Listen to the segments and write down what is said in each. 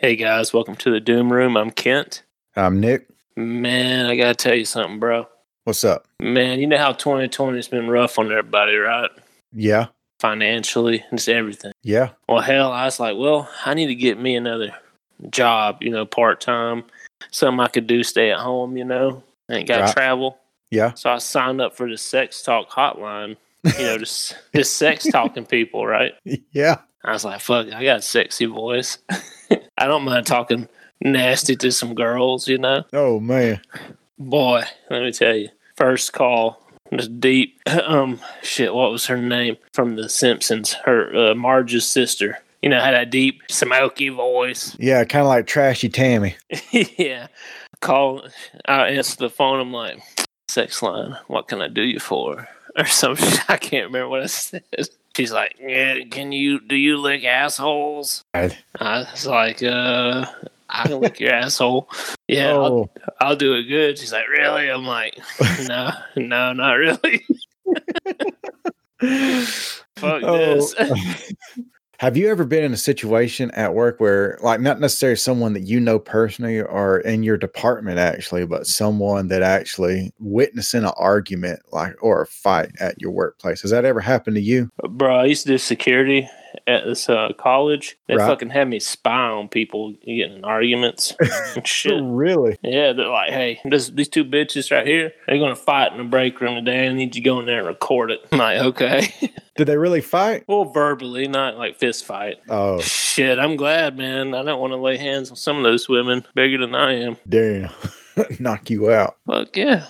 Hey guys, welcome to the Doom Room. I'm Kent. I'm Nick. Man, I gotta tell you something, bro. What's up? Man, you know how 2020 has been rough on everybody, right? Yeah, Financially, just everything. yeah. Well, hell, I was like, well, I need to get me another job, you know, part time, something I could do, stay at home, you know, ain't got to Right. travel. Yeah. So I signed up for the sex talk hotline, you know, just just sex talking people, right? Yeah. I was like, fuck, I got a sexy voice. I don't mind talking nasty to some girls, you know. Oh man. Boy, let me tell you. First call was deep. Um, shit, what was her name from The Simpsons? Her uh, Marge's sister. You know, had that deep, smoky voice. Yeah, kind of like trashy Tammy. yeah. Call. I answer the phone. I'm like, sex line. What can I do you for? Or some shit. I can't remember what I said. She's like, yeah, can you do you lick assholes? I was like, uh, I can lick your asshole. Yeah, I'll, oh, I'll do it good. She's like, really? I'm like, no, no, not really. Fuck Oh. this. Have you ever been in a situation at work where, like, not necessarily someone that you know personally or in your department actually, but someone that actually witnessing an argument, like, or a fight at your workplace? Has that ever happened to you? Bro, I used to do security at this uh, college. They Right. fucking had me spy on people getting arguments and shit. Really? Yeah, they're like, hey, this, these two bitches right here, they're going to fight in the break room today. I need you to go in there and record it. I'm like, okay. Did they really fight? well, verbally, not like fist fight. Oh, Shit, I'm glad, man. I don't want to lay hands on some of those women bigger than I am. damn. Knock you out. Fuck yeah.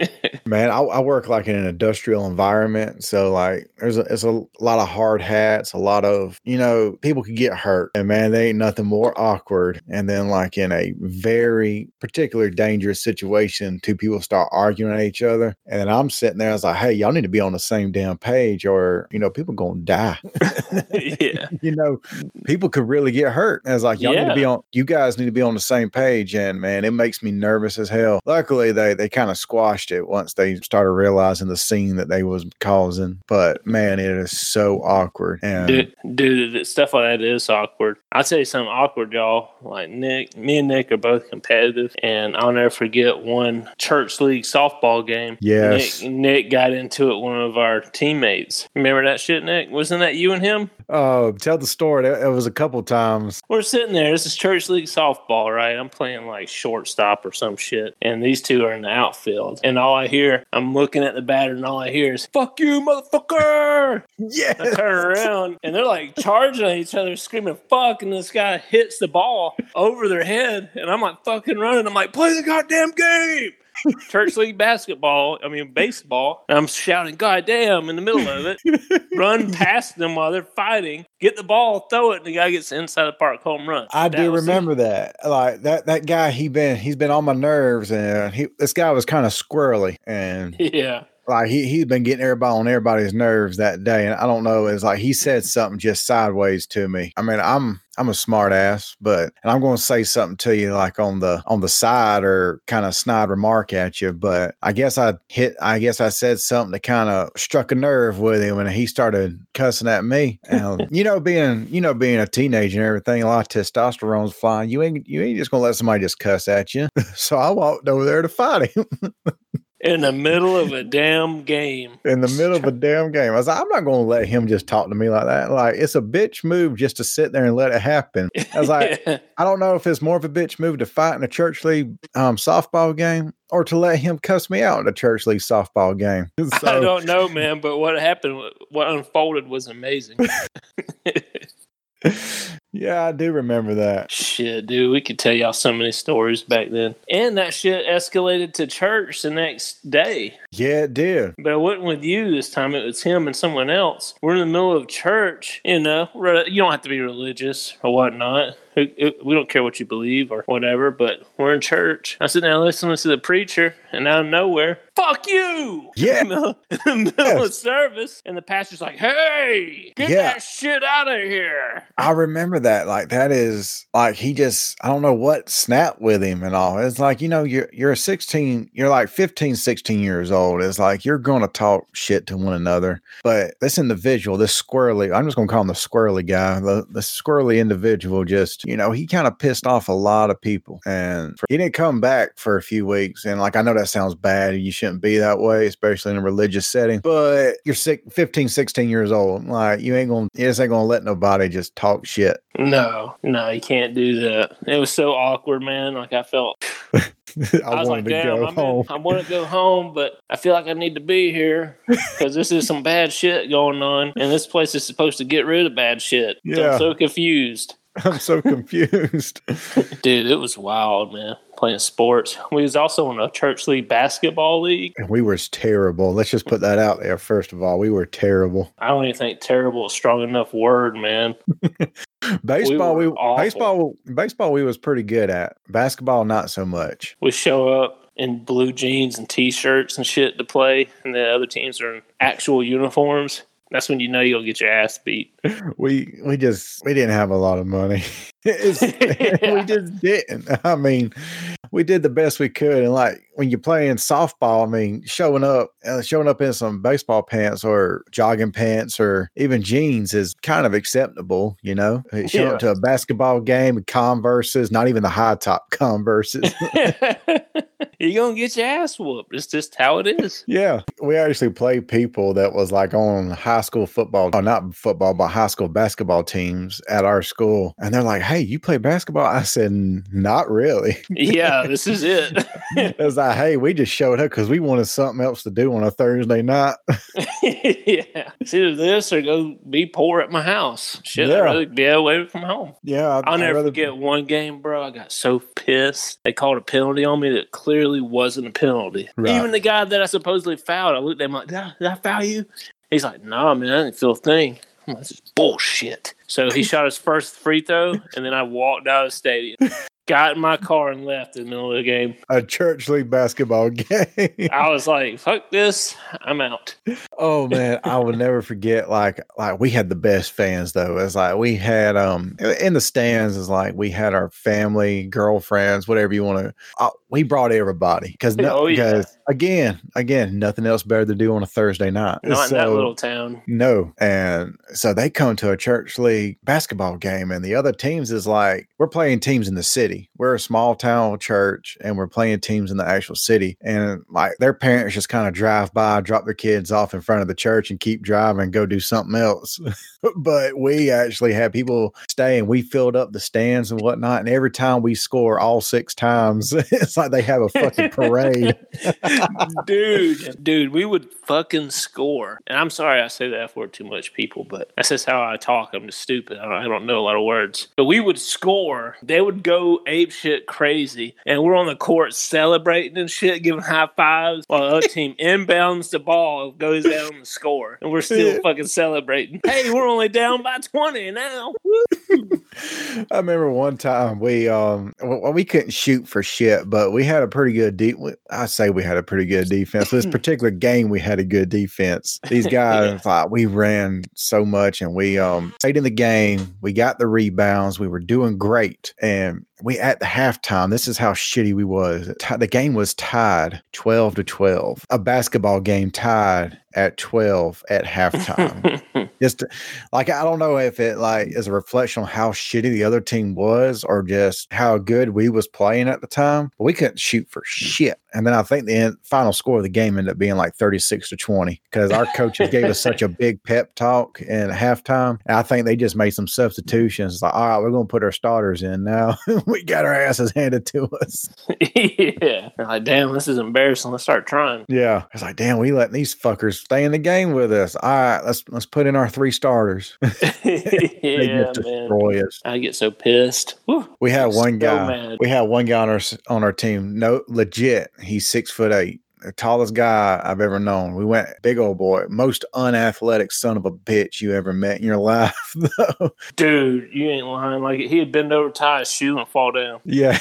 Man, I, I work like in an industrial environment, so like there's a it's a lot of hard hats, a lot of you know people could get hurt, and man, they ain't nothing more awkward. And then like in a very particular dangerous situation, two people start arguing at each other, and then I'm sitting there, I was like, hey, y'all need to be on the same damn page, or you know people gonna die. yeah. you know, people could really get hurt. And I was like, y'all need to be on you guys need to be on the same page. And man, it makes me nervous as hell. Luckily they they kind of squashed it once they started realizing the scene that they was causing. But man, it is so awkward. And Dude, dude, stuff like that is awkward. I'll tell you something awkward, y'all. Like Nick, me and Nick are both competitive, and I'll never forget one church league softball game. Yes. Nick, Nick got into it. with One of our teammates. Remember that shit, Nick? Wasn't that you and him? Oh, tell the story. It, it was a couple times. We're sitting there. This is church league softball, right? I'm playing like shortstop or some shit, and these two are in the outfield. And all I hear, I'm looking at the batter, and all I hear is "fuck you, motherfucker." Yeah. I turn around and they're like charging at each other, screaming "fuck!" And this guy hits the ball over their head, and I'm like fucking running. I'm like, "Play the goddamn game!" Church league basketball, I mean baseball. I'm shouting "God damn" in the middle of it. Run past them while they're fighting, get the ball, throw it, and the guy gets inside the park home run. I That do was it. remember that. Like that that guy he been he's been on my nerves and he this guy was kind of squirrely and Yeah, like he he's been getting everybody on everybody's nerves that day, and I don't know. It's like he said something just sideways to me. I mean, I'm I'm a smart ass, but and I'm going to say something to you like on the on the side or kind of snide remark at you. But I guess I hit. I guess I said something that kind of struck a nerve with him, and he started cussing at me. And you know, being you know being a teenager and everything, a lot of testosterone's flying. You ain't you ain't just gonna let somebody just cuss at you. so I walked over there to fight him. in the middle of a damn game. in the middle of a damn game. I was like, I'm not going to let him just talk to me like that. Like, it's a bitch move just to sit there and let it happen. I was like, I don't know if it's more of a bitch move to fight in a church league um, softball game or to let him cuss me out in a church league softball game. I don't know, man, but what happened, what unfolded was amazing. yeah, I do remember that. shit, dude, we could tell y'all so many stories back then. And that shit escalated to church the next day. Yeah, it did. But it wasn't with you this time, it was him and someone else. We're in the middle of church, you know, you don't have to be religious or whatnot. We don't care what you believe or whatever, but we're in church. I sit down listening to the preacher, and out of nowhere, fuck you! Yeah. in the, in the middle of service, and the pastor's like, hey, get Yeah. that shit out of here. I remember that. Like, that is like he just I don't know what snapped with him and all. It's like, you know, you're you're a 16, you're like 15, 16 years old. It's like you're gonna talk shit to one another. But this individual, this squirrely, I'm just gonna call him the squirrely guy, the, the squirrely individual just, you know, he kind of pissed off a lot of people. And for, he didn't come back for a few weeks. And like I know that sounds bad. And you shouldn't be that way, especially in a religious setting. But you're sick 15, 16 years old. Like you ain't gonna you just ain't gonna let nobody just talk shit. No, no, you can't do that. It was so awkward, man. Like I felt I, I, was like, to damn, home. in, I want to go home, but I feel like I need to be here because this is some bad shit going on, and this place is supposed to get rid of bad shit. So Yeah. I'm so confused, I'm so confused. dude. It was wild, man. Playing sports. We was also in a church league basketball league. And we were terrible. Let's just put that out there. First of all, we were terrible. I don't even think terrible is a strong enough word, man. Baseball, we, were awful. baseball, baseball, we was pretty good at. Basketball, not so much. We show up in blue jeans and t-shirts and shit to play, and the other teams are in actual uniforms. That's when you know you'll get your ass beat. We we just we didn't have a lot of money. It's, we just didn't. I mean, we did the best we could, and like when you're playing softball, I mean, showing up, uh, showing up in some baseball pants or jogging pants or even jeans is kind of acceptable, you know. Uh, Showing Yeah. up to a basketball game Converses, not even the high top Converses. You're gonna get your ass whooped. It's just how it is. Yeah, we actually played people that was like on high school football, or not football, but high school basketball teams at our school, and they're like, "Hey, you play basketball?" I said, "Not really." Yeah, this is it. it was like, "Hey, we just showed up because we wanted something else to do on a Thursday night." yeah, it's either this or go be poor at my house. Shit, Yeah. I'd rather be away from home. yeah, I'll I'd never rather- forget one game, bro. I got so pissed. They called a penalty on me that clearly wasn't a penalty. Right. Even the guy that I supposedly fouled, I looked at him like, did I, did I foul you? He's like, nah, man, I didn't feel a thing. Is bullshit. So he shot his first free throw, and then I walked out of the stadium, got in my car, and left in the middle of the game. a church league basketball game. I was like, fuck this, I'm out. Oh man, I will never forget. Like, like we had the best fans though. It's like we had um in the stands. Is like we had our family, girlfriends, whatever you want to. Uh, we brought everybody because no, Oh, yeah. because again, again, nothing else better to do on a Thursday night. Not in that little town. no. And so they come to a church league basketball game, and the other teams is like, we're playing teams in the city. We're a small town church, and we're playing teams in the actual city. And like their parents just kind of drive by, drop their kids off in front of the church, and keep driving go do something else. but we actually had people stay, and we filled up the stands and whatnot. And every time we score all six times, it's like they have a fucking parade. dude, dude, we would fucking score. And I'm sorry I say that F word too much, people, but that's just how I talk. I'm just stupid. I don't, I don't know a lot of words. But we would score. They would go ape shit crazy. And we're on the court celebrating and shit, giving high fives while the other team inbounds the ball, goes down the score. And we're still fucking celebrating. Hey, we're only down by 20 now. I remember one time we um well, we couldn't shoot for shit, but we had a pretty good deep. I say we had a pretty good defense. This particular game, we had a good defense. These guys, thought we ran so much, and we um stayed in the game. We got the rebounds. We were doing great, and we at the halftime. This is how shitty we was. The game was tied twelve to twelve. A basketball game tied at twelve at halftime just like I don't know if it like is a reflection on how shitty the other team was or just how good we was playing at the time. But we couldn't shoot for shit. And then I think the end, final score of the game ended up being like 36 to 20 because our coaches gave us such a big pep talk in halftime. And I think they just made some substitutions. It's like, all right, we're going to put our starters in now. we got our asses handed to us. yeah. Like, damn, this is embarrassing. Let's start trying. Yeah. It's like, damn, we letting these fuckers stay in the game with us. All right, let's let's put in our three starters. yeah, man. us. I get so pissed. We had So one guy. mad. We had one guy on our on our team. No, legit. He's six foot eight. The tallest guy I've ever known. We went big old boy, most unathletic son of a bitch you ever met in your life. though. Dude, you ain't lying. Like he'd bend over, tie his shoe, and fall down. yeah,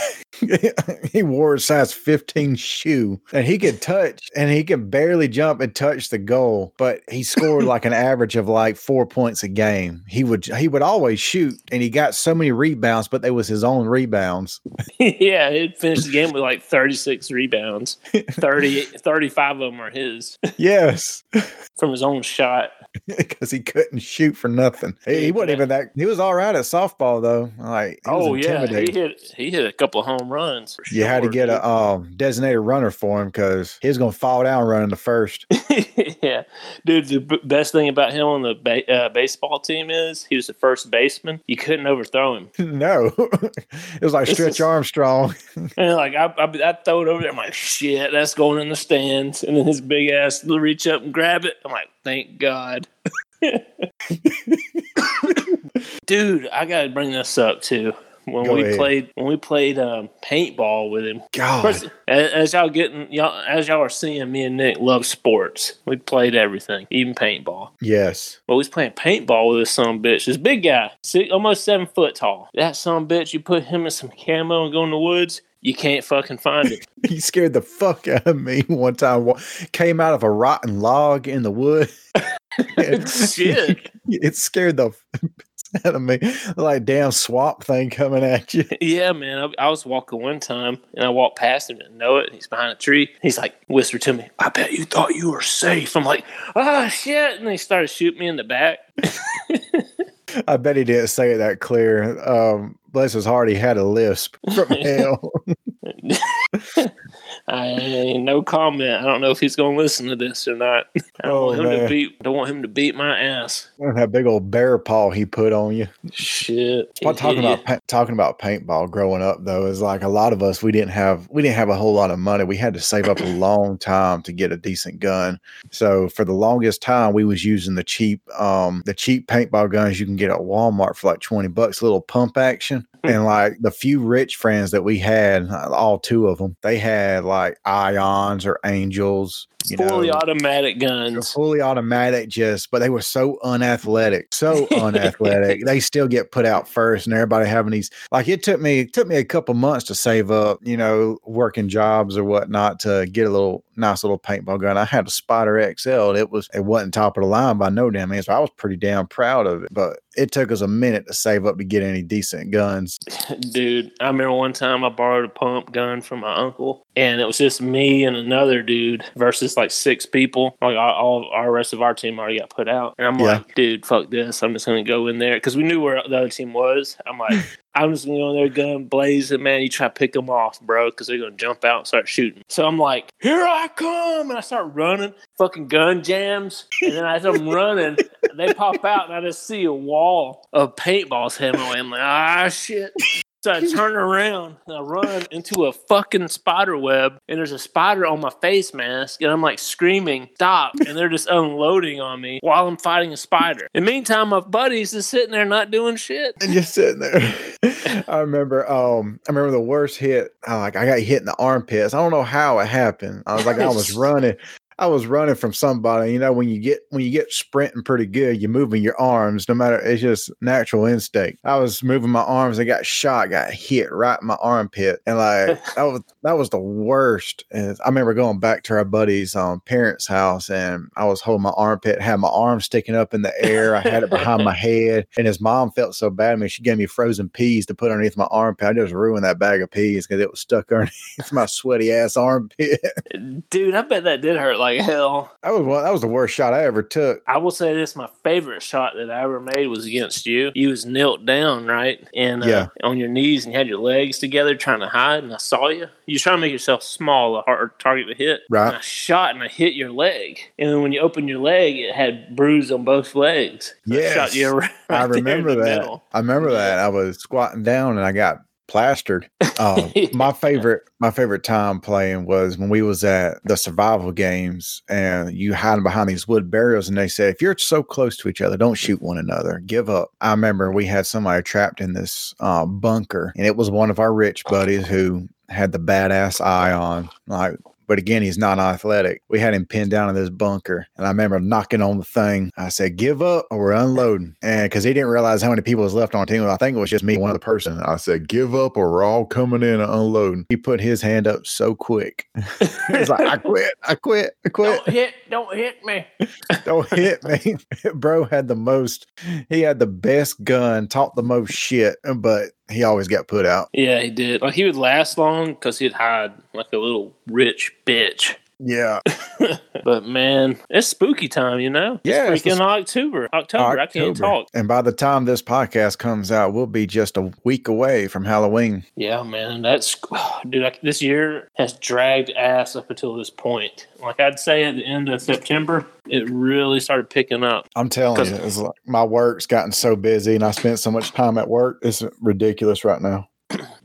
he wore a size 15 shoe, and he could touch, and he could barely jump and touch the goal. But he scored like an average of like four points a game. He would he would always shoot, and he got so many rebounds, but they was his own rebounds. yeah, he'd finish the game with like 36 rebounds. 30, 35 of them are his Yes. from his own shot. because he couldn't shoot for nothing. He, he wasn't even that. He was all right at softball though. Like, Oh yeah, he hit he hit a couple of home runs. For You had to sure, get a um, designated runner for him because he was going to fall down running the first. yeah, dude. The b- best thing about him on the ba- uh, baseball team is he was the first baseman. You couldn't overthrow him. no, it was like This Stretch is- Armstrong. And like I, I, I throw it over there. I'm like, shit, that's going in the stands. And then his big ass will reach up and grab it. I'm like, thank God. Dude, I gotta bring this up too. When Go we ahead. played, when we played um, paintball with him. God, course, as, as y'all getting, y'all as y'all are seeing, me and Nick love sports. We played everything, even paintball. yes, But we was playing paintball with this a bitch. This big guy, six, almost seven foot tall. That a bitch, you put him in some camo and go in the woods, you can't fucking find it. he scared the fuck out of me one time. Came out of a rotten log in the wood. Shit. it scared the out of me. Like damn swamp thing coming at you. Yeah, man. I, I was walking one time and I walked past him and know it. He's behind a tree. He's like, whispered to me, I bet you thought you were safe. I'm like, ah, shit. And he started shooting me in the back. I bet he didn't say it that clear. Um, bless his heart, he had a lisp from hell. I no comment. I don't know if he's going to listen to this or not. I don't Oh, want him man. to beat. Don't want him to beat my ass. that big old bear paw he put on you. Shit. Talking Yeah. about talking about paintball growing up though is like a lot of us we didn't have we didn't have a whole lot of money. We had to save up a long time to get a decent gun. So for the longest time we was using the cheap um the cheap paintball guns you can get at Walmart for like 20 bucks, little pump action. And like the few rich friends that we had, uh, all two of them, they had like ions or angels, you fully know, automatic guns. fully automatic just but they were so unathletic so unathletic they still get put out first and everybody having these like it took me it took me a couple months to save up you know working jobs or whatnot to get a little nice little paintball gun i had a Spyder xl it was it wasn't top of the line by no damn means so i was pretty damn proud of it but it took us a minute to save up to get any decent guns Dude, I remember one time I borrowed a pump gun from my uncle, and it was just me and another dude versus like six people. Like all, all our rest of our team already got put out, and I'm Yeah. like, dude, fuck this. I'm just gonna go in there because we knew where the other team was. I'm like, I'm just gonna go in there, gun blazing, man. You try to pick them off, bro, because they're gonna jump out and start shooting. So I'm like, here I come, and I start running, fucking gun jams, and then as I'm running, they pop out, and I just see a wall of paintballs heading my way. I'm like, ah, shit. So I turn around and I run into a fucking spider web, and there's a spider on my face mask, and I'm like screaming, "Stop!" And they're just unloading on me while I'm fighting a spider. In the meantime, my buddies just sitting there not doing shit. and just sitting there. I remember, um, I remember the worst hit. I like I got hit in the armpits. I don't know how it happened. I was like, I was running. I was running from somebody. You know, when you get when you get sprinting pretty good, you're moving your arms. No matter, it's just natural instinct. I was moving my arms. I got shot. Got hit right in my armpit, and like that was that was the worst. And I remember going back to our buddy's um, parents' house, and I was holding my armpit, had my arm sticking up in the air. I had it behind my head, and his mom felt so bad. I mean, she gave me frozen peas to put underneath my armpit. I just ruined that bag of peas because it was stuck underneath my sweaty ass armpit. Dude, I bet that did hurt like hell. That was one. That was the worst shot I ever took. I will say this: my favorite shot that I ever made was against you. You was knelt down, right, and uh, Yeah. on your knees, and you had your legs together, trying to hide. And I saw you. You trying to make yourself small, a hard target to hit. Right. And I shot, and I hit your leg. And then when you opened your leg, it had bruise on both legs. Yeah. I shot you right I remember that. middle. I remember that. I was squatting down and I got plastered. Um, my favorite, my favorite time playing was when we was at the survival games and you hiding behind these wood barriers and they said, if you're so close to each other, don't shoot one another. Give up. I remember we had somebody trapped in this uh, bunker and it was one of our rich buddies who had the badass Ion, like but again, he's not athletic. We had him pinned down in this bunker, and I remember knocking on the thing. I said, "Give up, or we're unloading." And because he didn't realize how many people was left on the team, I think it was just me, one other person. I said, "Give up, or we're all coming in and unloading." He put his hand up so quick. He's like, "I quit, I quit, I quit." Don't hit, don't hit me. Don't hit me. Bro had the most, he had the best gun, taught the most shit, but he always got put out. Yeah, he did. Like he would last long because he'd hide like a little rich bitch. Yeah. But man, it's spooky time, you know. Yeah, it's it's the freaking October. October. I can't talk. And by the time this podcast comes out, we'll be just a week away from Halloween. Yeah, man, that's dude. Like, this year has dragged ass up until this point. Like I'd say, at the end of September, it really started picking up. I'm telling you, it's like my work's gotten so busy and I spent so much time at work. It's ridiculous right now.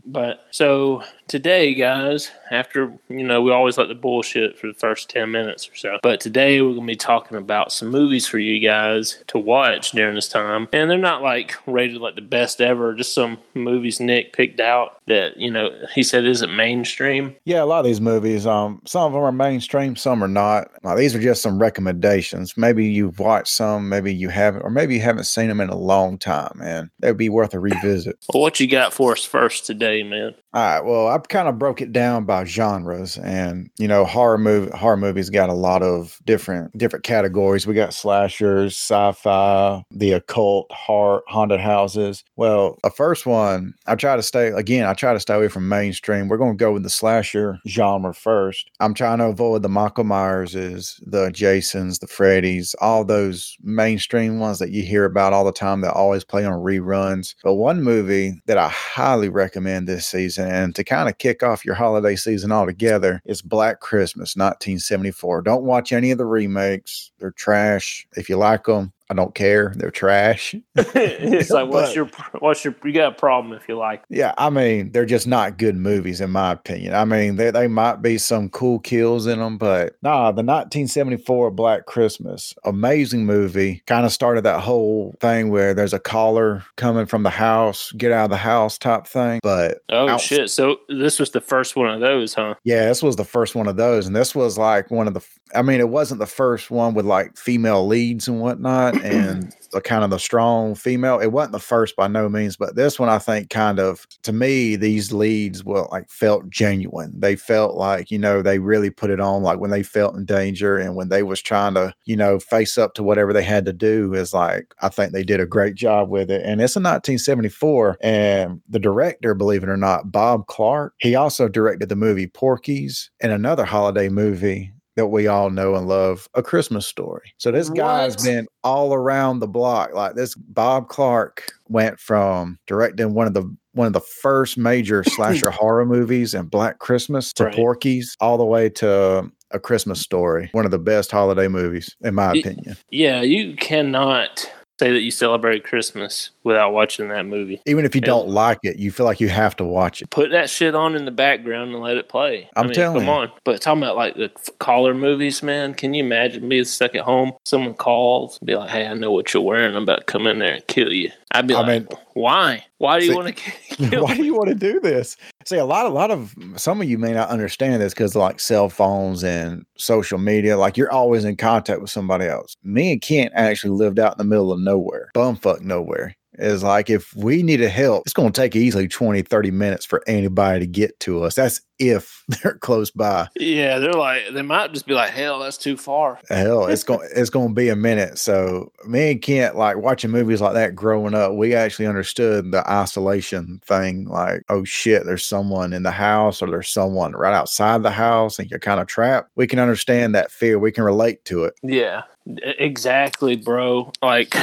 But so today, guys, after you know, we always let the bullshit for the first ten minutes or so. But today we're gonna be talking about some movies for you guys to watch during this time, and they're not like rated like the best ever. Just some movies Nick picked out that you know he said isn't mainstream. Yeah, a lot of these movies, um, some of them are mainstream, some are not. Now, these are just some recommendations. Maybe you've watched some, maybe you haven't, or maybe you haven't seen them in a long time, and they'd be worth a revisit. Well, what you got for us first today, man? All right. Well, I've kind of broke it down by genres, and you know, horror movie horror movies got a lot of different different categories. We got slashers, sci-fi, the occult, horror, haunted houses. Well, the first one, I try to stay again. I try to stay away from mainstream. We're going to go with the slasher genre first. I'm trying to avoid the Michael Myerses, the Jasons, the Freddys, all those mainstream ones that you hear about all the time that always play on reruns. But one movie that I highly recommend this season and to kind of kick off your holiday season altogether is Black Christmas 1974. Don't watch any of the remakes. They're trash. If you like them, I don't care. They're trash. it's like what's But- your what's your you got a problem if you like. Yeah, I mean, they're just not good movies in my opinion. I mean, they, they might be some cool kills in them, but nah, the 1974 Black Christmas, amazing movie. Kind of started that whole thing where there's a caller coming from the house, get out of the house type thing. But Oh Outs- shit! So this was the first one of those, huh? yeah, this was the first one of those. And this was like one of the, I mean, it wasn't the first one with like female leads and whatnot and the kind of the strong female. It wasn't the first by no means, but this one I think kind of, to me, these leads were like felt genuine. They felt like, you know, they really put it on like when they felt in danger and when they was trying to, you know, face up to whatever they had to do is like, I think they did a great job with it. And it's a 1974 and the director, believe it or not, Bob Clark, he also directed the movie Porky's and another holiday movie that we all know and love, A Christmas Story. So this guy's What? been all around the block. Like this Bob Clark went from directing one of the one of the first major slasher horror movies and Black Christmas to Right. Porky's all the way to A Christmas Story, one of the best holiday movies in my Ye- opinion. Yeah, you cannot say that you celebrate Christmas without watching that movie. Even if you Yeah. don't like it, you feel like you have to watch it. Put that shit on in the background and let it play. I I'm mean, telling come you. on. But talking about like the caller movies, man, can you imagine being stuck at home? Someone calls, be like, "Hey, I know what you're wearing. I'm about to come in there and kill you." I'd be I like, mean- "Why? Why do you want to Why do you want to do this? See, a lot, a lot of some of you may not understand this because like cell phones and social media, like you're always in contact with somebody else. Me and Kent actually lived out in the middle of nowhere, bumfuck nowhere. Is like if we needed help, it's going to take easily 20, 30 minutes for anybody to get to us. That's if they're close by. Yeah, they're like, they might just be like, "Hell, that's too far." Hell, it's going it's going to be a minute. So me and Kent, like watching movies like that growing up, we actually understood the isolation thing. Like, oh shit, there's someone in the house, or there's someone right outside the house, and you're kind of trapped. We can understand that fear. We can relate to it. Yeah, exactly, bro. Like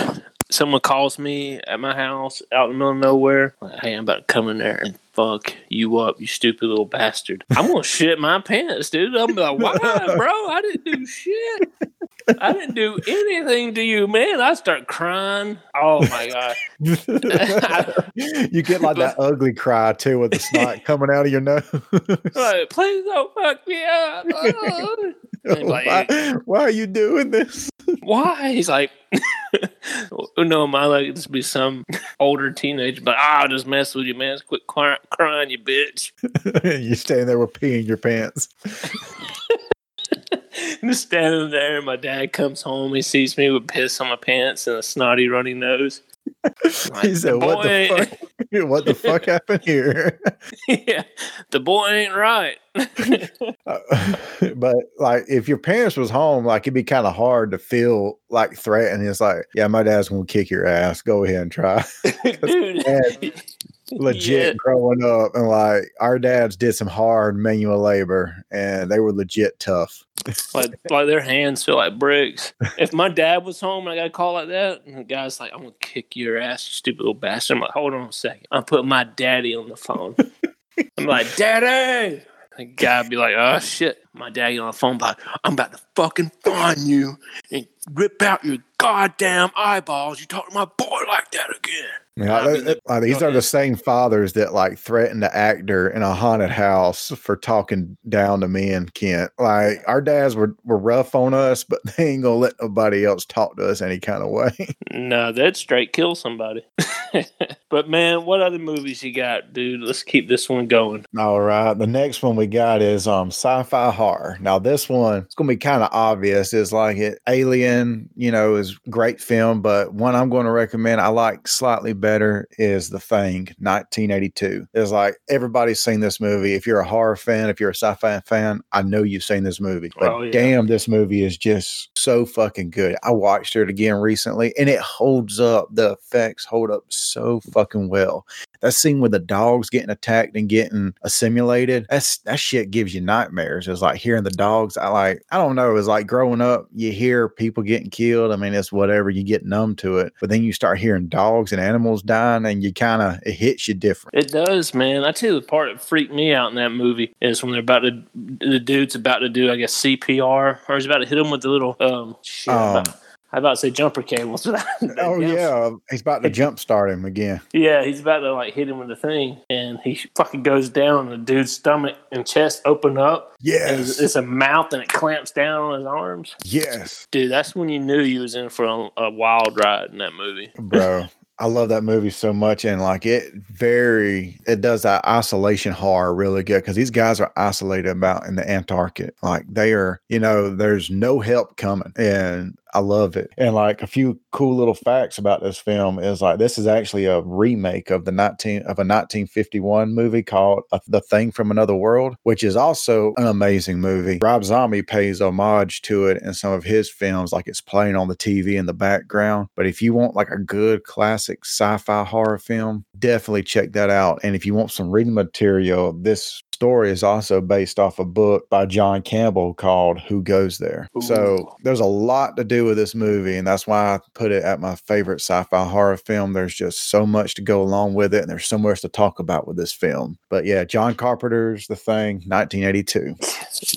someone calls me at my house out in the middle of nowhere. Like, hey, I'm about to come in there and fuck you up, you stupid little bastard. I'm gonna shit my pants, dude. I'm like, why, bro? I didn't do shit. I didn't do anything to you, man. I start crying. Oh my god. you get like that ugly cry too, with the snot coming out of your nose. Like, please don't fuck me up. Oh. Like, why, why are you doing this? why? He's like, no, my like this be some older teenager, but ah, I'll just mess with you, man. Quit cry- crying, you bitch. You're standing there with pee in your pants. Just standing there, and my dad comes home. He sees me with piss on my pants and a snotty runny nose. He said, "What the fuck? what the fuck happened here?" yeah, the boy ain't right. Uh, but like, if your parents was home, like it'd be kind of hard to feel like threatened. It's like, yeah, my dad's gonna kick your ass. Go ahead and try. Dude, Dad, legit Yeah. growing up, and like our dads did some hard manual labor, and they were legit tough. like like their hands feel like bricks. If my dad was home and I got a call like that, and the guy's like, "I'm gonna kick your ass, you stupid little bastard," I'm like, "Hold on a second. I'm putting my daddy on the phone." I'm like, "Daddy." The guy be like, "Oh shit!" My daddy on the phone, like, "I'm about to fucking find you and rip out your goddamn eyeballs. You talk to my boy like that again." I mean, I mean, like, these are the same fathers that like threatened the actor in a haunted house for talking down to men, Kent. Like our dads were, were rough on us, but they ain't gonna let nobody else talk to us any kind of way. No, that'd straight kill somebody. but man, what other movies you got, dude? Let's keep this one going. All right. The next one we got is um sci-fi horror. Now this one it's gonna be kind of obvious. Is like it Alien, you know, is great film, but one I'm going to recommend I like slightly better is The Thing, 1982. It's like everybody's seen this movie. If you're a horror fan, if you're a sci-fi fan, I know you've seen this movie. But Oh, yeah. damn, this movie is just so fucking good. I watched it again recently and it holds up. The effects hold up so fucking well that scene with the dogs getting attacked and getting assimilated that's that shit gives you nightmares it's like hearing the dogs i like i don't know it's like growing up you hear people getting killed i mean it's whatever you get numb to it but then you start hearing dogs and animals dying and you kind of it hits you different It does, man. I tell you, the part that freaked me out in that movie is when they're about to, the dude's about to do, I guess, CPR, or he's about to hit him with the little, um, shit. Um, I about to say jumper cables. oh yeah he's about to jump start him again Yeah, he's about to like hit him with the thing, and he fucking goes down, and the dude's stomach and chest open up. Yes it's, it's a mouth, and it clamps down on his arms. yes Dude, that's when you knew you was in for a, a wild ride in that movie. bro i love that movie so much and like it very it does that isolation horror really good because these guys are isolated about in the antarctic like they are you know there's no help coming and I love it. And like a few cool little facts about this film is like this is actually a remake of the 19 of a 1951 movie called uh, The Thing from Another World, which is also an amazing movie. Rob Zombie pays homage to it in some of his films like it's playing on the TV in the background. But if you want like a good classic sci-fi horror film, definitely check that out. And if you want some reading material, this story is also based off a book by John Campbell called Who Goes There. So there's a lot to do with this movie, and that's why I put it at my favorite sci-fi horror film. There's just so much to go along with it, and there's so much to talk about with this film. But yeah, John Carpenter's The Thing, 1982.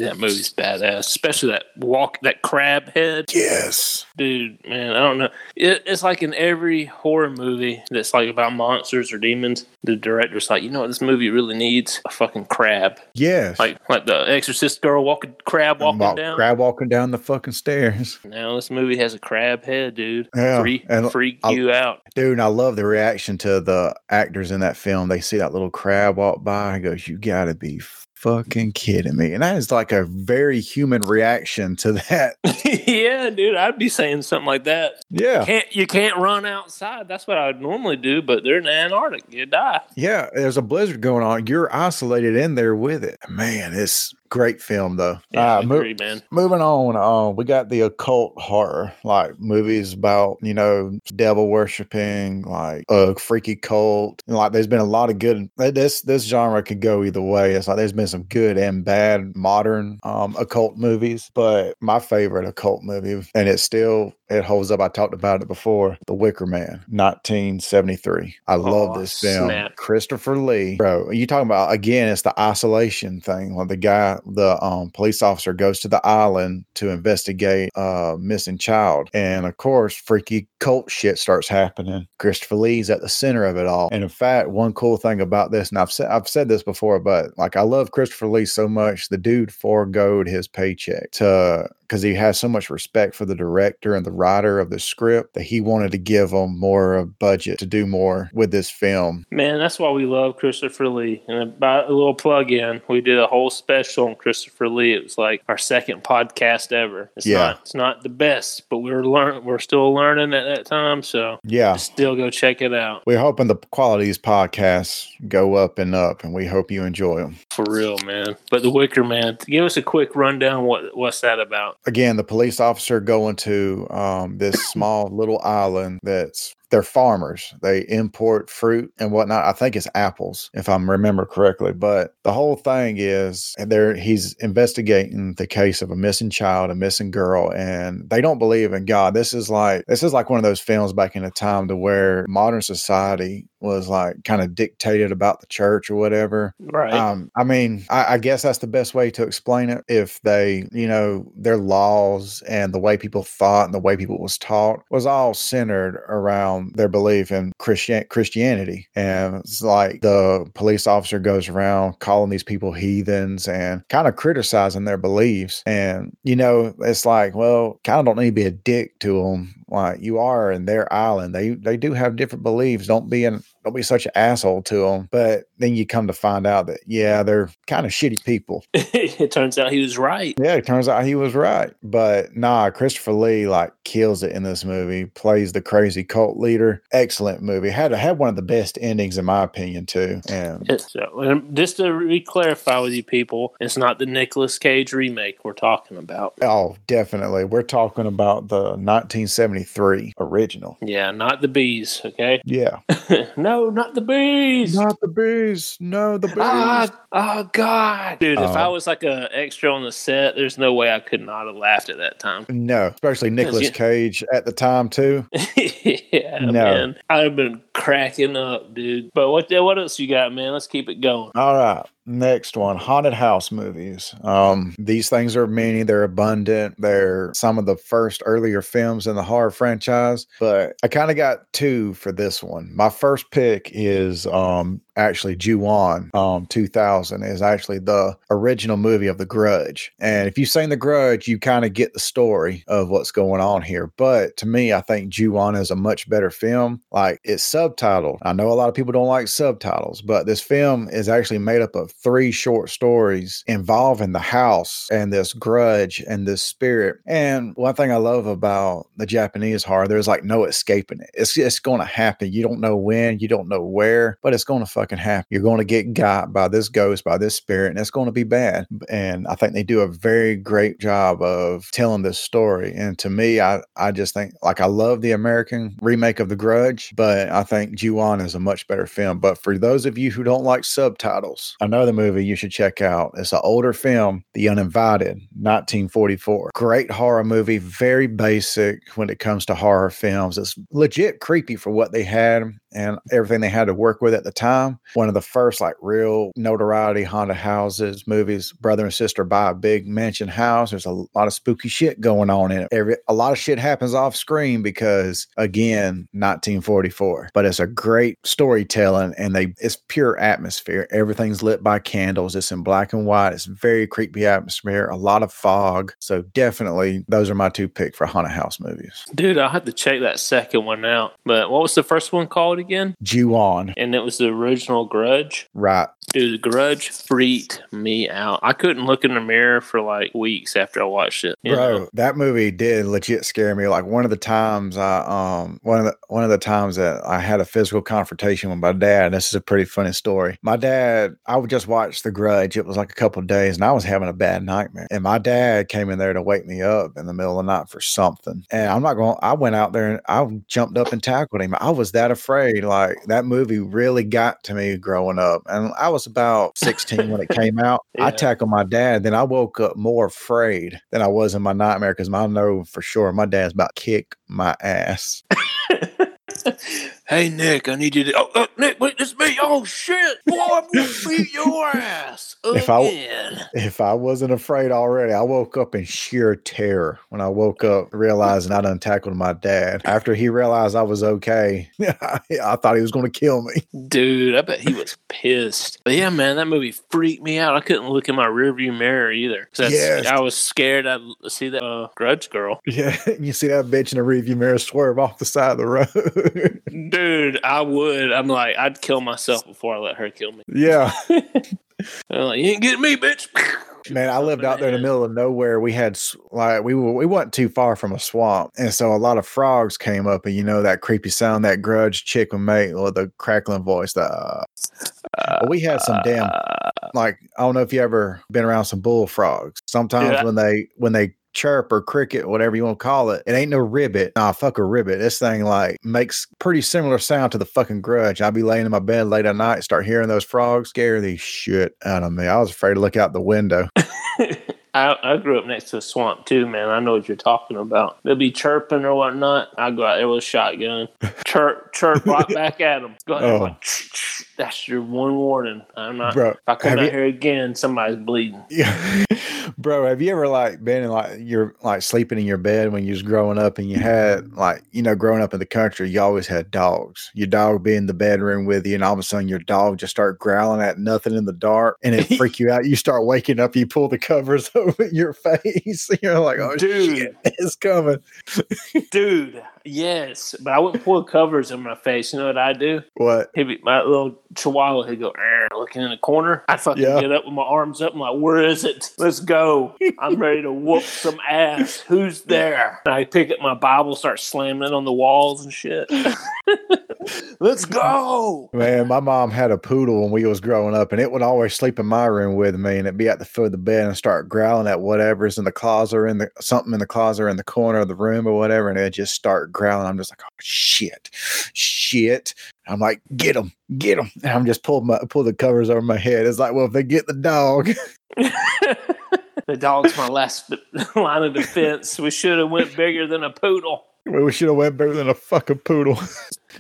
That movie's badass, especially that walk, that crab head. Yes. Dude, man, I don't know. It, it's like in every horror movie that's like about monsters or demons, the director's like, you know what this movie really needs? A fucking crab. Yes. Like like the Exorcist girl walking crab walking Walk- down. Crab walking down the fucking stairs. Now this movie has a crab head, dude. Yeah, Freak, and freak I- you out. Dude, I love the reaction to the actors in that film. They see that little crab walk by and goes, You gotta be fucking kidding me. And that is like a very human reaction to that. yeah, dude, I'd be saying something like that. Yeah. Can't you can't run outside? That's what I would normally do, but they're in the Antarctic. You die. Yeah. There's a blizzard going on. You're isolated in there with it. Man, it's great film though. Yeah, I Uh, mo- agree, man. Moving on, um, we got the occult horror, like movies about you know devil worshipping, like a freaky cult. And, like, there's been a lot of good. This this genre could go either way. It's like there's been some good and bad modern um occult movies, but my favorite occult movie, and it still it holds up. I talked about it before. The Wicker Man, 1973. I love Oh, this film. snap. Christopher Lee, bro. You talking about again? It's the isolation thing. When the guy, the um, police officer, goes to the island to investigate a missing child, and of course, freaky cult shit starts happening. Christopher Lee's at the center of it all. And in fact, one cool thing about this, and I've said I've said this before, but like I love Christopher Lee so much. The dude foregoed his paycheck to because he has so much respect for the director and the writer of the script that he wanted to give them more of budget to do more with this film. Man, that's why we love Christopher Lee. And about a little plug in, we did a whole special on Christopher Lee. It was like our second podcast ever. It's Yeah. not it's not the best, but we were learn we're still learning at that time, so Yeah. still go check it out. We're hoping the quality of these podcasts go up and up, and we hope you enjoy them. For real, man. But the Wicker Man, give us a quick rundown. What what's that about? Again, the police officer going to um, this small little island that's they're farmers. They import fruit and whatnot. I think it's apples, if I remember correctly. But the whole thing is there he's investigating the case of a missing child, a missing girl, and they don't believe in God. This is like this is like one of those films back in a time to where modern society was like kind of dictated about the church or whatever. Right. Um, I mean, I, I guess that's the best way to explain it. If they, you know, their laws and the way people thought and the way people was taught was all centered around their belief in Christian Christianity, and it's like the police officer goes around calling these people heathens and kind of criticizing their beliefs. And you know, it's like, well, kind of don't need to be a dick to them. Like you are in their island. They they do have different beliefs. Don't be an don't be such an asshole to them. But then you come to find out that yeah, they're kind of shitty people. it turns out he was right. Yeah, it turns out he was right. But nah, Christopher Lee like kills it in this movie. Plays the crazy cult leader. Excellent movie. Had had one of the best endings in my opinion too. And So, uh, and just to re-clarify with you people, it's not the Nicolas Cage remake we're talking about. oh, definitely, we're talking about the 1973 original. Yeah, not the bees. Okay. Yeah, no, not the bees. not the bees. No, the bees. Ah, oh God, dude! if I Oh. was like a extra on the set, there's no way I could not have laughed at that time. no, especially Nicolas you- Cage at the time too. yeah, No. man, I'd have been cracking up, dude. But what what else you got, man? Let's keep it going. All right. Next one, haunted house movies. Um, these things are many, they're abundant. They're some of the first earlier films in the horror franchise, but I kind of got two for this one. My first pick is um actually Ju-on, um 2000 is actually the original movie of The Grudge. And if you've seen The Grudge, you kind of get the story of what's going on here. But to me, I think Ju-on is a much better film. Like it's subtitled. I know a lot of people don't like subtitles, but this film is actually made up of three short stories involving the house and this grudge and this spirit. And one thing I love about the Japanese horror, there's like no escaping it. It's it's going to happen. You don't know when, you don't know where, but it's going to fucking happen. You're going to get got by this ghost, by this spirit, and it's going to be bad. And I think they do a very great job of telling this story. And to me, I I just think like I love the American remake of The Grudge, but I think Ju-on is a much better film. But for those of you who don't like subtitles, another movie you should check out. It's an older film, The Uninvited, 1944. Great horror movie, very basic when it comes to horror films. It's legit creepy for what they had and everything they had to work with at the time. One of the first like real notoriety haunted houses movies. Brother and sister buy a big mansion house. There's a lot of spooky shit going on in it. Every a lot of shit happens off screen because again, 1944. But it's a great storytelling and they it's pure atmosphere. Everything's lit by candles. It's in black and white. It's very creepy atmosphere. A lot of fog. So definitely those are my two pick for haunted house movies. Dude, I'll have to check that second one out. But what was the first one called again? Ju-on. And it was the original Grudge. Right. Dude, the Grudge freaked me out. I couldn't look in the mirror for like weeks after I watched it. Bro, know? that movie did legit scare me. Like one of the times I um one of the one of the times that I had a physical confrontation with my dad. This is a pretty funny story. My dad, I would just watch The Grudge. It was like a couple of days, and I was having a bad nightmare. And my dad came in there to wake me up in the middle of the night for something. And I'm not going. I went out there and I jumped up and tackled him. I was that afraid. Like that movie really got to me growing up, and I was about 16 when it came out. I Yeah. tackled my dad. Then I woke up more afraid than I was in my nightmare because I know for sure my dad's about to kick my ass. hey Nick, I need you to. Oh, oh Nick, wait, it's me. Oh shit, boy, I'm gonna beat your ass. If I- again. If I wasn't afraid already, I woke up in sheer terror when I woke up realizing I done tackled my dad. After he realized I was okay, I thought he was going to kill me. Dude, I bet he was pissed. But yeah, man, that movie freaked me out. I couldn't look in my rearview mirror either. Yes. I was scared I'd see that uh, grudge girl. Yeah, you see that bitch in the rearview mirror swerve off the side of the road. Dude, I would. I'm like, I'd kill myself before I let her kill me. yeah. I'm like, you ain't getting me, bitch. Man, I lived out there in the middle of nowhere. We had like we were we wasn't too far from a swamp, and so a lot of frogs came up, and you know that creepy sound that grudge chick would make, or the crackling voice. The uh, well, we had some damn Uh, like I don't know if you ever been around some bullfrogs. Sometimes Yeah. when they when they chirp or cricket, whatever you want to call it, it ain't no ribbit. Nah, fuck a ribbit. This thing like makes pretty similar sound to the fucking grudge. I'd be laying in my bed late at night, start hearing those frogs, scare the shit out of me. I was afraid to look out the window. I, I grew up next to a swamp too, man. I know what you're talking about. They'll be chirping or whatnot. I go out there with a shotgun, chirp, chirp right back at them. Go ahead, Oh. that's your one warning. I'm not. Bro, if I come out you- here again, somebody's bleeding. Yeah. Bro, have you ever like been in like you're like sleeping in your bed when you was growing up and you had like, you know, growing up in the country, you always had dogs. Your dog be in the bedroom with you and all of a sudden your dog just start growling at nothing in the dark and it freak you out. You start waking up, you pull the covers over your face. You're like, oh Dude. shit, it's coming. Dude, yes, but I wouldn't pull covers in my face. You know what I do? What? He'd be, my little chihuahua, he'd go looking in the corner. I'd fucking Yeah. get up with my arms up. I'm like, where is it? Let's go. I'm ready to whoop some ass. Who's there? And I pick up my Bible, start slamming it on the walls and shit. Let's go. Man, my mom had a poodle when we was growing up, and it would always sleep in my room with me, and it'd be at the foot of the bed and start growling at whatever's in the closet or in the something in the closet or in the corner of the room or whatever, and it'd just start growling. I'm just like, oh shit, shit. I'm like, get him, get him. And I'm just pull my pull the covers over my head. It's like, well, if they get the dog, the dog's my last line of defense. We should have went bigger than a poodle. We should have went better than a fucking poodle.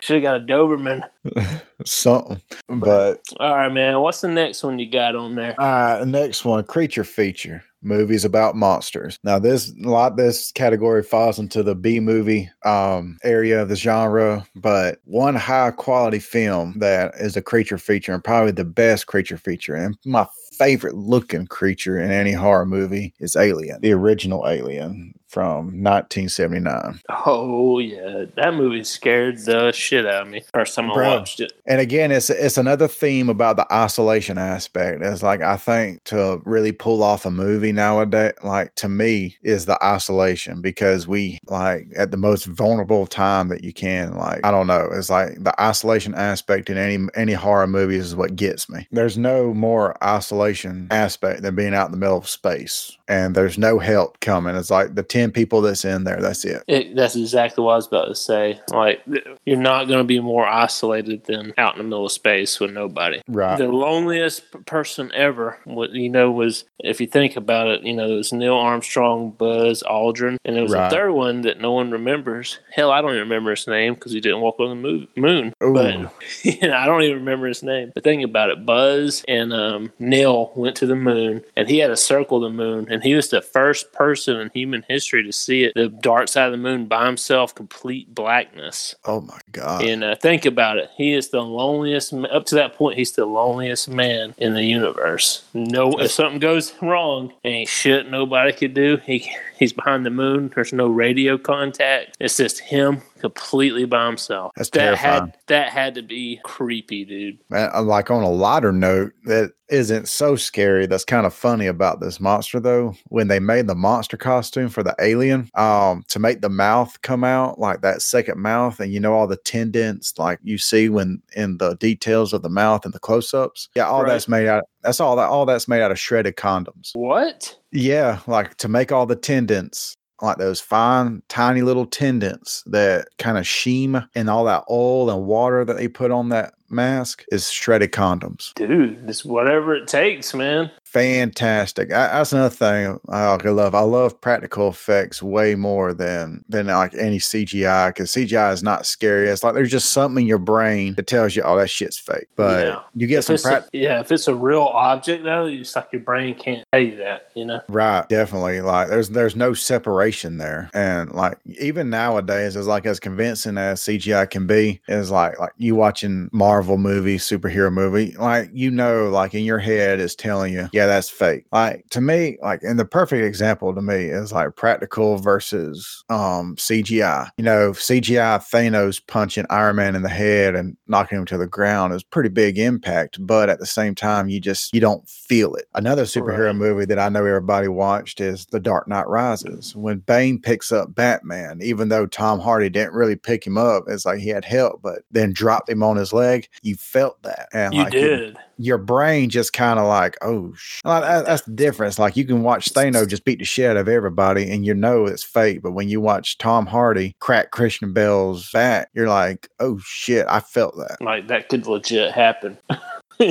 should have got a Doberman. something. But All right, man. What's the next one you got on there? All right, next one, creature feature movies about monsters. Now, this a lot this category falls into the B movie um, area of the genre, but one high quality film that is a creature feature and probably the best creature feature and my favorite looking creature in any horror movie is Alien, the original Alien from 1979. Oh yeah, that movie scared the shit out of me. First time I Bro. watched it. And again, it's it's another theme about the isolation aspect. It's like I think to really pull off a movie nowadays, like to me, is the isolation because we like at the most vulnerable time that you can. Like I don't know, it's like the isolation aspect in any any horror movies is what gets me. There's no more isolation aspect than being out in the middle of space, and there's no help coming. It's like the ten people that's in there. That's it. It, that's exactly what I was about to say. Like, you're not going to be more isolated than out in the middle of space with nobody. Right. The loneliest person ever, what you know, was if you think about it, you know, it was Neil Armstrong, Buzz Aldrin, and there was Right. a third one that no one remembers. Hell, I don't even remember his name because he didn't walk on the moon. Ooh. But you know, I don't even remember his name. But think about it: Buzz and um, Neil went to the moon, and he had to circle the moon, and he was the first person in human history to see it, the dark side of the moon by himself, complete blackness. Oh my god. And uh, think about it: he is the loneliest. Up to that point, he's the loneliest man in the universe. No, if something goes wrong, ain't shit nobody could do. He he's behind the moon. There's no radio contact. It's just him completely by himself. That's that terrifying. had that had to be creepy, dude. Man, uh, like on a lighter note, that isn't so scary. That's kind of funny about this monster, though. When they made the monster costume for the alien, um, to make the mouth come out like that second mouth, and you know all the tendons, like you see when in the details of the mouth and the close-ups. Yeah, all Right. that's made out. That's all that. All that's made out of shredded condoms. What? Yeah, like to make all the tendons, like those fine, tiny little tendons that kind of sheen and all that oil and water that they put on that mask is shredded condoms. Dude, it's whatever it takes, man. Fantastic. I, that's another thing I love. I love practical effects way more than than like any CGI because CGI is not scary. It's like there's just something in your brain that tells you, oh, that shit's fake. But Yeah. you get If some practical. yeah, if it's a real object though, it's like your brain can't tell you that, you know? Right, definitely. Like there's there's no separation there, and like even nowadays, it's like as convincing as CGI can be, is like like you watching Marvel movie, superhero movie, like you know, like in your head is telling you, yeah, that's fake. Like to me, like and the perfect example to me is like practical versus um CGI. You know, CGI Thanos punching Iron Man in the head and knocking him to the ground is pretty big impact, but at the same time, you just you don't feel it. Another superhero Right. movie that I know everybody watched is The Dark Knight Rises. When Bane picks up Batman, even though Tom Hardy didn't really pick him up, it's like he had help, but then dropped him on his leg. You felt that, and You like your- did. your brain just kind of like, oh, sh-. Like, that- that's the difference. Like you can watch Thanos just beat the shit out of everybody, and you know it's fake. But when you watch Tom Hardy crack Christian Bale's back, you're like, oh shit, I felt that. Like that could legit happen.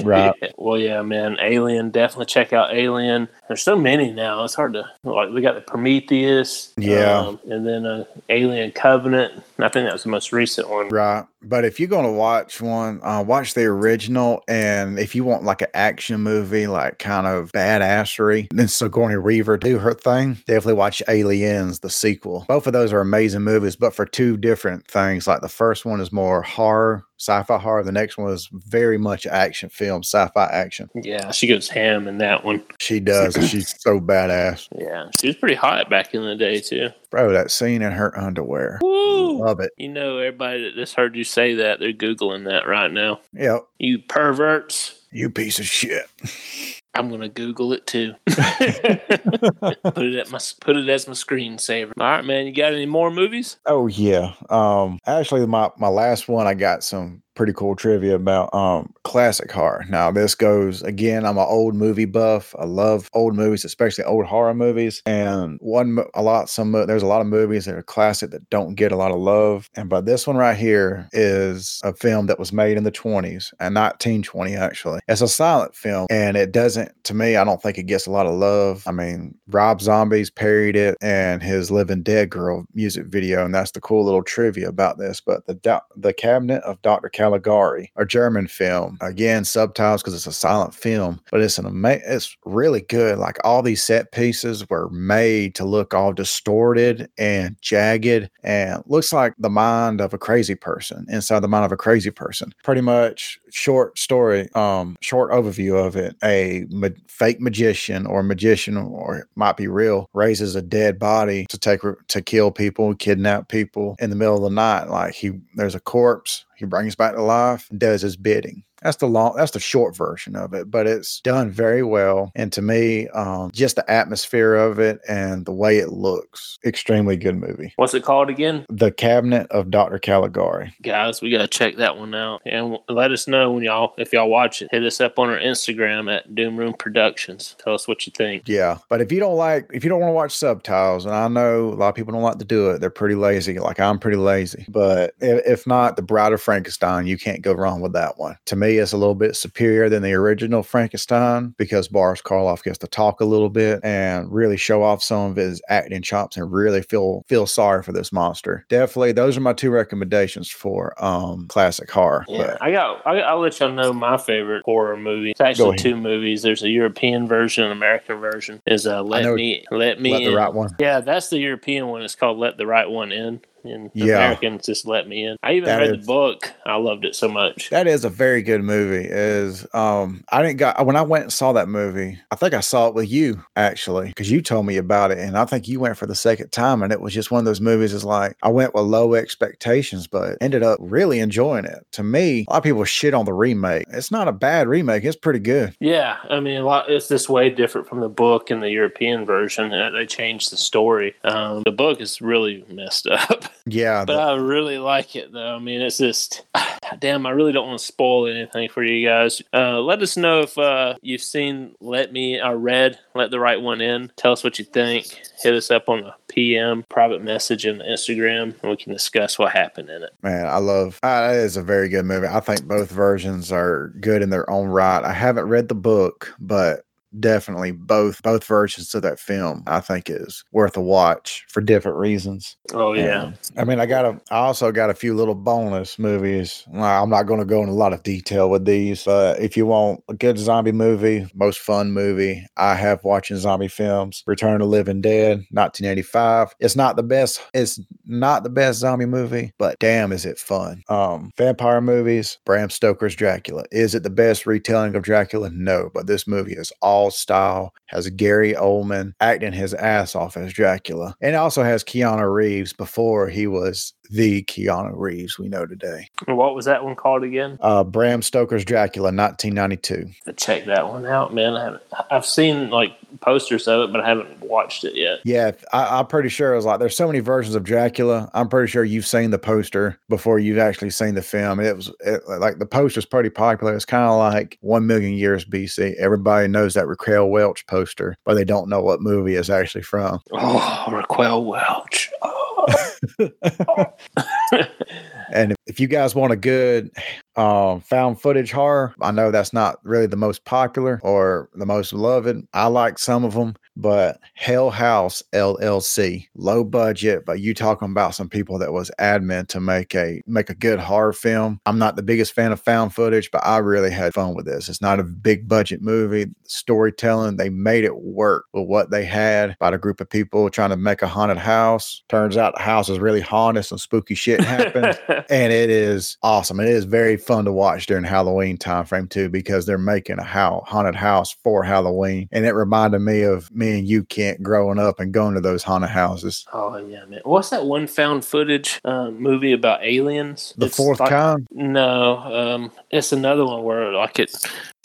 Right. well, yeah, man. Alien. Definitely check out Alien. There's so many now. It's hard to like. We got the Prometheus. Yeah. um, and then uh, Alien Covenant. I think that was the most recent one. Right. But if you're going to watch one, uh, watch the original. And if you want like an action movie, like kind of badassery, then Sigourney Weaver do her thing, definitely watch Aliens, the sequel. Both of those are amazing movies, but for two different things. Like the first one is more horror, sci fi horror. The next one is very much action film, sci fi action. Yeah, she goes ham in that one. She does. And she's so badass. Yeah, she was pretty hot back in the day too. Bro, that scene in her underwear. Woo! Love it. You know, everybody that just heard you say that, they're googling that right now. Yep. You perverts. You piece of shit. I'm gonna Google it too. put it at my put it as my screensaver. All right, man. You got any more movies? Oh yeah. Um actually my my last one I got some pretty cool trivia about um classic horror. Now this goes again, I'm an old movie buff. I love old movies, especially old horror movies. And one a lot some there's a lot of movies that are classic that don't get a lot of love. And but this one right here is a film that was made in the 20s and 1920 actually. It's a silent film and it doesn't to me I don't think it gets a lot of love. I mean, Rob Zombie's parried it and his Living Dead Girl music video and that's the cool little trivia about this. But the the Cabinet of Dr. Caligari, a German film. Again, subtitles because it's a silent film, but it's an ama- it's really good. Like all these set pieces were made to look all distorted and jagged and looks like the mind of a crazy person inside the mind of a crazy person. Pretty much short story, um, short overview of it. A ma- fake magician or magician or it might be real raises a dead body to take to kill people, kidnap people in the middle of the night. Like he there's a corpse he brings back to life, does his bidding. That's the long, that's the short version of it, but it's done very well. And to me, um, just the atmosphere of it and the way it looks, extremely good movie. What's it called again? The Cabinet of Dr. Caligari. Guys, we gotta check that one out and let us know when y'all if y'all watch it. Hit us up on our Instagram at Doom Room Productions. Tell us what you think. Yeah, but if you don't like, if you don't want to watch subtitles, and I know a lot of people don't like to do it, they're pretty lazy. Like I'm pretty lazy. But if, if not, The Bride of Frankenstein, you can't go wrong with that one. To me, it's a little bit superior than the original Frankenstein because Boris Karloff gets to talk a little bit and really show off some of his acting chops and really feel feel sorry for this monster. Definitely, those are my two recommendations for um classic horror. Yeah, But I got. I, I'll let y'all know my favorite horror movie. It's actually two movies. There's a European version, and American version. Is uh, let me let me let in. the right one. Yeah, that's the European one. It's called Let the Right One In. And Yeah. Americans just let me in. I even That read is- the book. I loved it so much. That is a very good movie. Is um I didn't got when I went and saw that movie, I think I saw it with you actually, because you told me about it. And I think you went for the second time and it was just one of those movies is like I went with low expectations, but ended up really enjoying it. To me, a lot of people shit on the remake. It's not a bad remake, it's pretty good. Yeah, I mean, a lot. It's this way different from the book and the European version. They changed the story. Um, the book is really messed up, Yeah. but I really like it though. I mean, it's just damn, I really don't want to spoil anything for you guys. Uh, let us know if uh, you've seen Let Me or read Let the Right One In. Tell us what you think. Hit us up on a PM private message in Instagram, and we can discuss what happened in it. Man, I love uh, it is a very good movie. I think both versions are good in their own right. I haven't read the book, but definitely both both versions of that film I think is worth a watch for different reasons. Oh yeah. I mean, I got a I also got a few little bonus movies. I'm not going to go in a lot of detail with these, but if you want a good zombie movie, most fun movie I have watching zombie films, Return of Living Dead, 1985. It's not the best it's not the best zombie movie, but damn is it fun. Um vampire movies, Bram Stoker's Dracula. Is it the best retelling of Dracula? No, but this movie is all style, has Gary Oldman acting his ass off as Dracula. And also has Keanu Reeves before he was the Keanu Reeves we know today. What was that one called again? Uh, Bram Stoker's Dracula, 1992. Check that one out, man. I haven't, I've seen like posters of it, but I haven't watched it yet. Yeah, I, am pretty sure it was like there's so many versions of Dracula. I'm pretty sure you've seen the poster before you've actually seen the film. It was it, like the poster's pretty popular. It's kind of like One Million Years BC. Everybody knows that Raquel Welch poster, but they don't know what movie it's actually from. Oh, Raquel Welch. Oh. and if you guys want a good um, found footage horror, I know that's not really the most popular or the most beloved. I like some of them, but Hell House LLC, low budget, but you talking about some people that was admin to make a make a good horror film. I'm not the biggest fan of found footage, but I really had fun with this. It's not a big budget movie. Storytelling, they made it work with what they had about a group of people trying to make a haunted house. Turns out the house is really haunted, some spooky shit happens, and it is awesome. It is very fun to watch during Halloween time frame too, because they're making a how haunted house for Halloween. And it reminded me of me and you, Kent, growing up and going to those haunted houses. Oh yeah, man. What's that one found footage um, movie about aliens? The it's fourth like, kind? No, um, it's another one where like it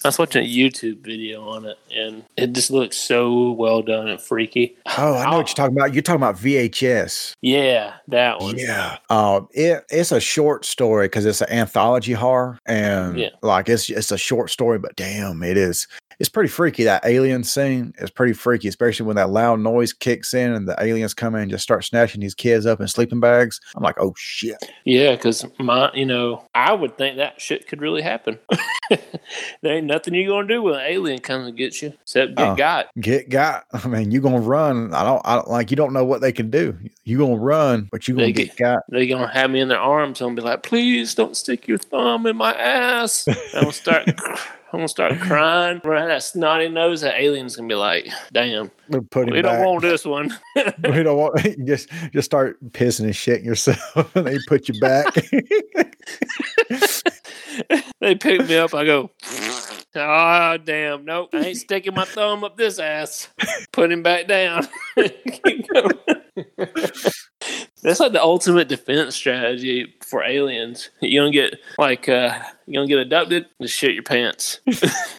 I was watching a YouTube video on it, and it just looks so well done and freaky. Oh, I know what you're talking about. You're talking about VHS. Yeah, that one. Yeah. Uh, it it's a short story because it's an anthology horror, and yeah. like it's it's a short story, but damn, it is it's pretty freaky. That alien scene is pretty freaky, especially when that loud noise kicks in and the aliens come in and just start snatching these kids up in sleeping bags. I'm like, oh shit. Yeah, because my, you know, I would think that shit could really happen. there ain't nothing you're gonna do when an alien comes and gets you except get uh, got. Get got. I mean, you're gonna run. I don't. I don't like. You don't know what they can do. You're gonna run, but you're gonna they get, get got. They're gonna have me in their arms and be like, please don't stick your thumb in my ass. I'm gonna start. I'm gonna start crying. Right, that snotty nose. That alien's gonna be like, "Damn, we don't want this one. we don't want. Just just start pissing and shitting yourself, and they put you back. they pick me up. I go. Oh damn! Nope, I ain't sticking my thumb up this ass. Put him back down. That's like the ultimate defense strategy for aliens. You don't get like uh you don't get abducted, just shit your pants.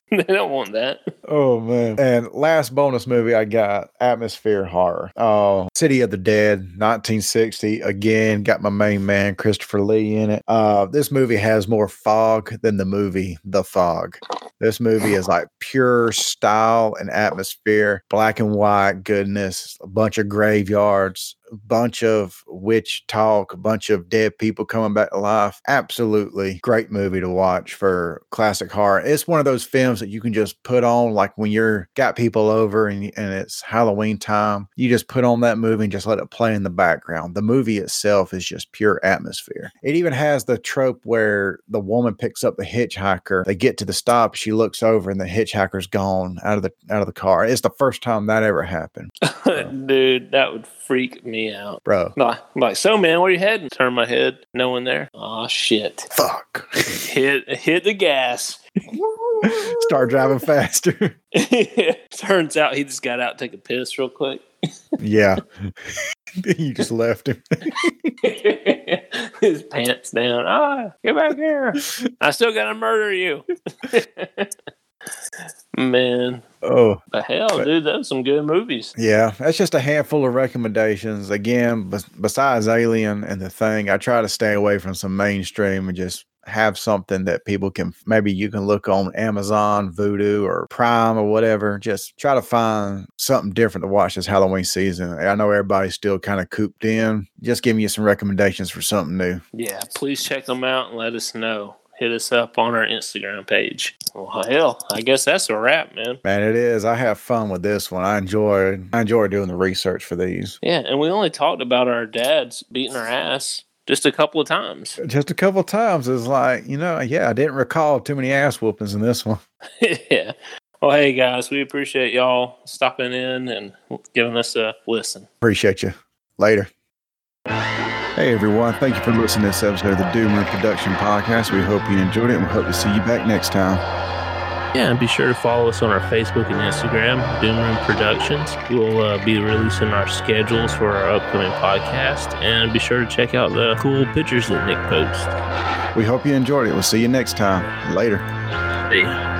they don't want that. Oh man. And last bonus movie I got atmosphere horror. Uh City of the Dead, 1960. Again, got my main man Christopher Lee in it. Uh this movie has more fog than the movie The Fog. This movie is like pure style and atmosphere, black and white goodness, a bunch of graveyards, bunch of witch talk, a bunch of dead people coming back to life. Absolutely great movie to watch for classic horror. It's one of those films that you can just put on like when you're got people over and, and it's Halloween time. You just put on that movie and just let it play in the background. The movie itself is just pure atmosphere. It even has the trope where the woman picks up the hitchhiker. They get to the stop, she looks over and the hitchhiker's gone out of the out of the car. It's the first time that ever happened. Dude, that would freak me out, bro. Like, like, so, man, where you heading? Turn my head, no one there. Oh shit! Fuck! hit hit the gas. Start driving faster. Turns out he just got out to take a piss real quick. yeah, you just left him. His pants down. Ah, get back here! I still gotta murder you. Man. Oh. The hell, but, dude, those are some good movies. Yeah, that's just a handful of recommendations. Again, besides Alien and The Thing, I try to stay away from some mainstream and just have something that people can maybe you can look on Amazon, Vudu, or Prime or whatever. Just try to find something different to watch this Halloween season. I know everybody's still kind of cooped in. Just giving you some recommendations for something new. Yeah, please check them out and let us know hit us up on our Instagram page. Well, hell, I guess that's a wrap, man. Man, it is. I have fun with this one. I enjoy I enjoy doing the research for these. Yeah, and we only talked about our dads beating our ass just a couple of times. Just a couple of times. It's like, you know, yeah, I didn't recall too many ass whoopings in this one. yeah. Well, hey guys, we appreciate y'all stopping in and giving us a listen. Appreciate you. Later. Hey everyone, thank you for listening to this episode of the Doom Room Production Podcast. We hope you enjoyed it and we hope to see you back next time. Yeah, and be sure to follow us on our Facebook and Instagram, Doom Room Productions. We'll uh, be releasing our schedules for our upcoming podcast, and be sure to check out the cool pictures that Nick posts. We hope you enjoyed it. We'll see you next time. Later. Hey.